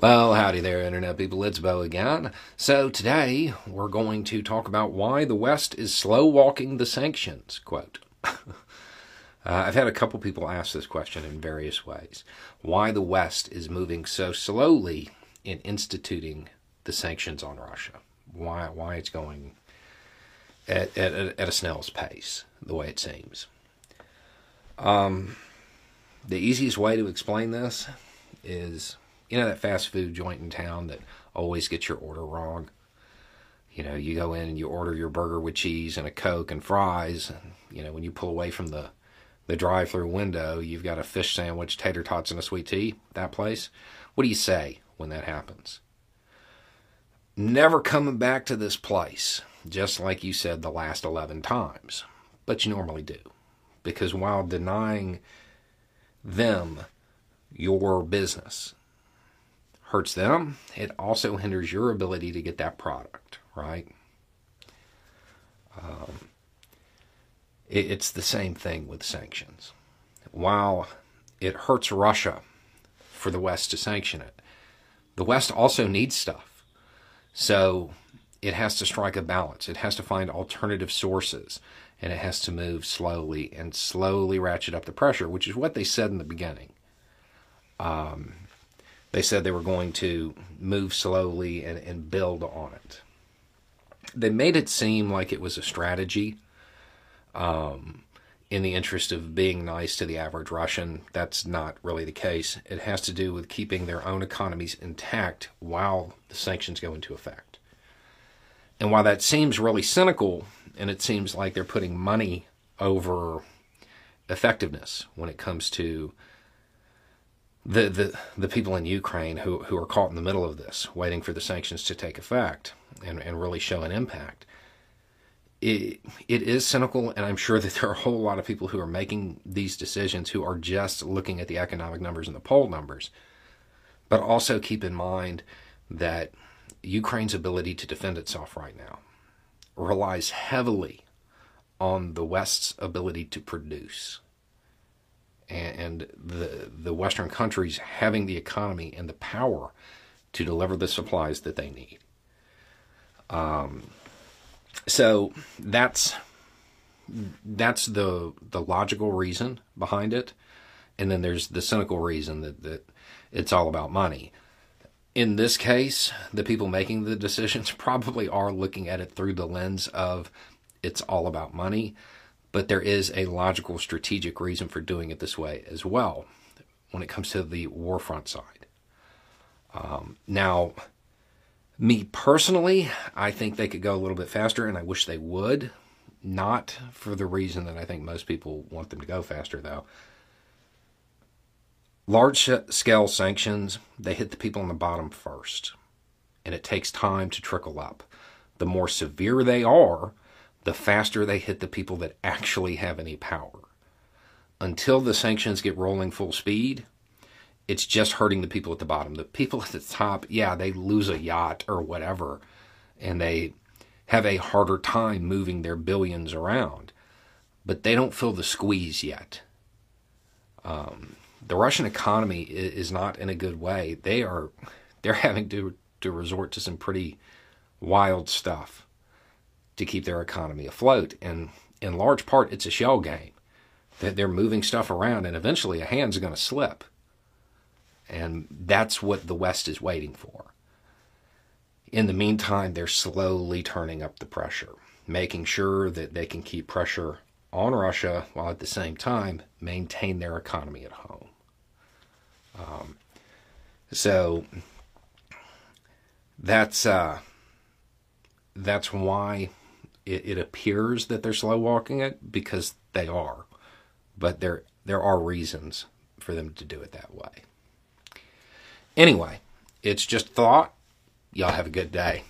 Well, howdy there, Internet people. It's Beau again. So, today we're going to talk about why the West is slow walking the sanctions. Quote. uh, I've had a couple people ask this question in various ways. Why the West is moving so slowly in instituting the sanctions on Russia. Why, why it's going at, at, at a snail's pace, the way it seems. Um, the easiest way to explain this is you know that fast food joint in town that always gets your order wrong. You know, you go in and you order your burger with cheese and a coke and fries, and you know when you pull away from the the drive-through window, you've got a fish sandwich, tater tots, and a sweet tea. That place. What do you say when that happens? Never coming back to this place, just like you said the last 11 times. But you normally do. Because while denying them your business hurts them, it also hinders your ability to get that product, right? Um, it, it's the same thing with sanctions. While it hurts Russia for the West to sanction it, the West also needs stuff. So it has to strike a balance. It has to find alternative sources and it has to move slowly and slowly ratchet up the pressure, which is what they said in the beginning. Um, they said they were going to move slowly and, and build on it. They made it seem like it was a strategy um, in the interest of being nice to the average Russian. That's not really the case. It has to do with keeping their own economies intact while the sanctions go into effect. And while that seems really cynical, and it seems like they're putting money over effectiveness when it comes to the, the, the people in Ukraine who, who are caught in the middle of this, waiting for the sanctions to take effect and, and really show an impact. It, it is cynical, and I'm sure that there are a whole lot of people who are making these decisions who are just looking at the economic numbers and the poll numbers. But also keep in mind that Ukraine's ability to defend itself right now relies heavily on the West's ability to produce and the the Western countries having the economy and the power to deliver the supplies that they need. Um, so that's that's the the logical reason behind it, and then there's the cynical reason that that it's all about money. In this case, the people making the decisions probably are looking at it through the lens of it's all about money but there is a logical strategic reason for doing it this way as well when it comes to the war front side. Um, now, me personally, I think they could go a little bit faster, and I wish they would. Not for the reason that I think most people want them to go faster, though. Large scale sanctions, they hit the people on the bottom first, and it takes time to trickle up. The more severe they are, the faster they hit the people that actually have any power. Until the sanctions get rolling full speed, it's just hurting the people at the bottom. The people at the top, yeah, they lose a yacht or whatever, and they have a harder time moving their billions around, but they don't feel the squeeze yet. Um, the Russian economy is not in a good way. They are they're having to to resort to some pretty wild stuff to keep their economy afloat. And in large part, it's a shell game. That they're moving stuff around, and eventually a hand's going to slip. And that's what the West is waiting for. In the meantime, they're slowly turning up the pressure, making sure that they can keep pressure on Russia while at the same time maintain their economy at home. Um, so that's uh, that's why it, it appears that they're slow walking it because they are, but there there are reasons for them to do it that way. Anyway, it's just thought. Y'all have a good day.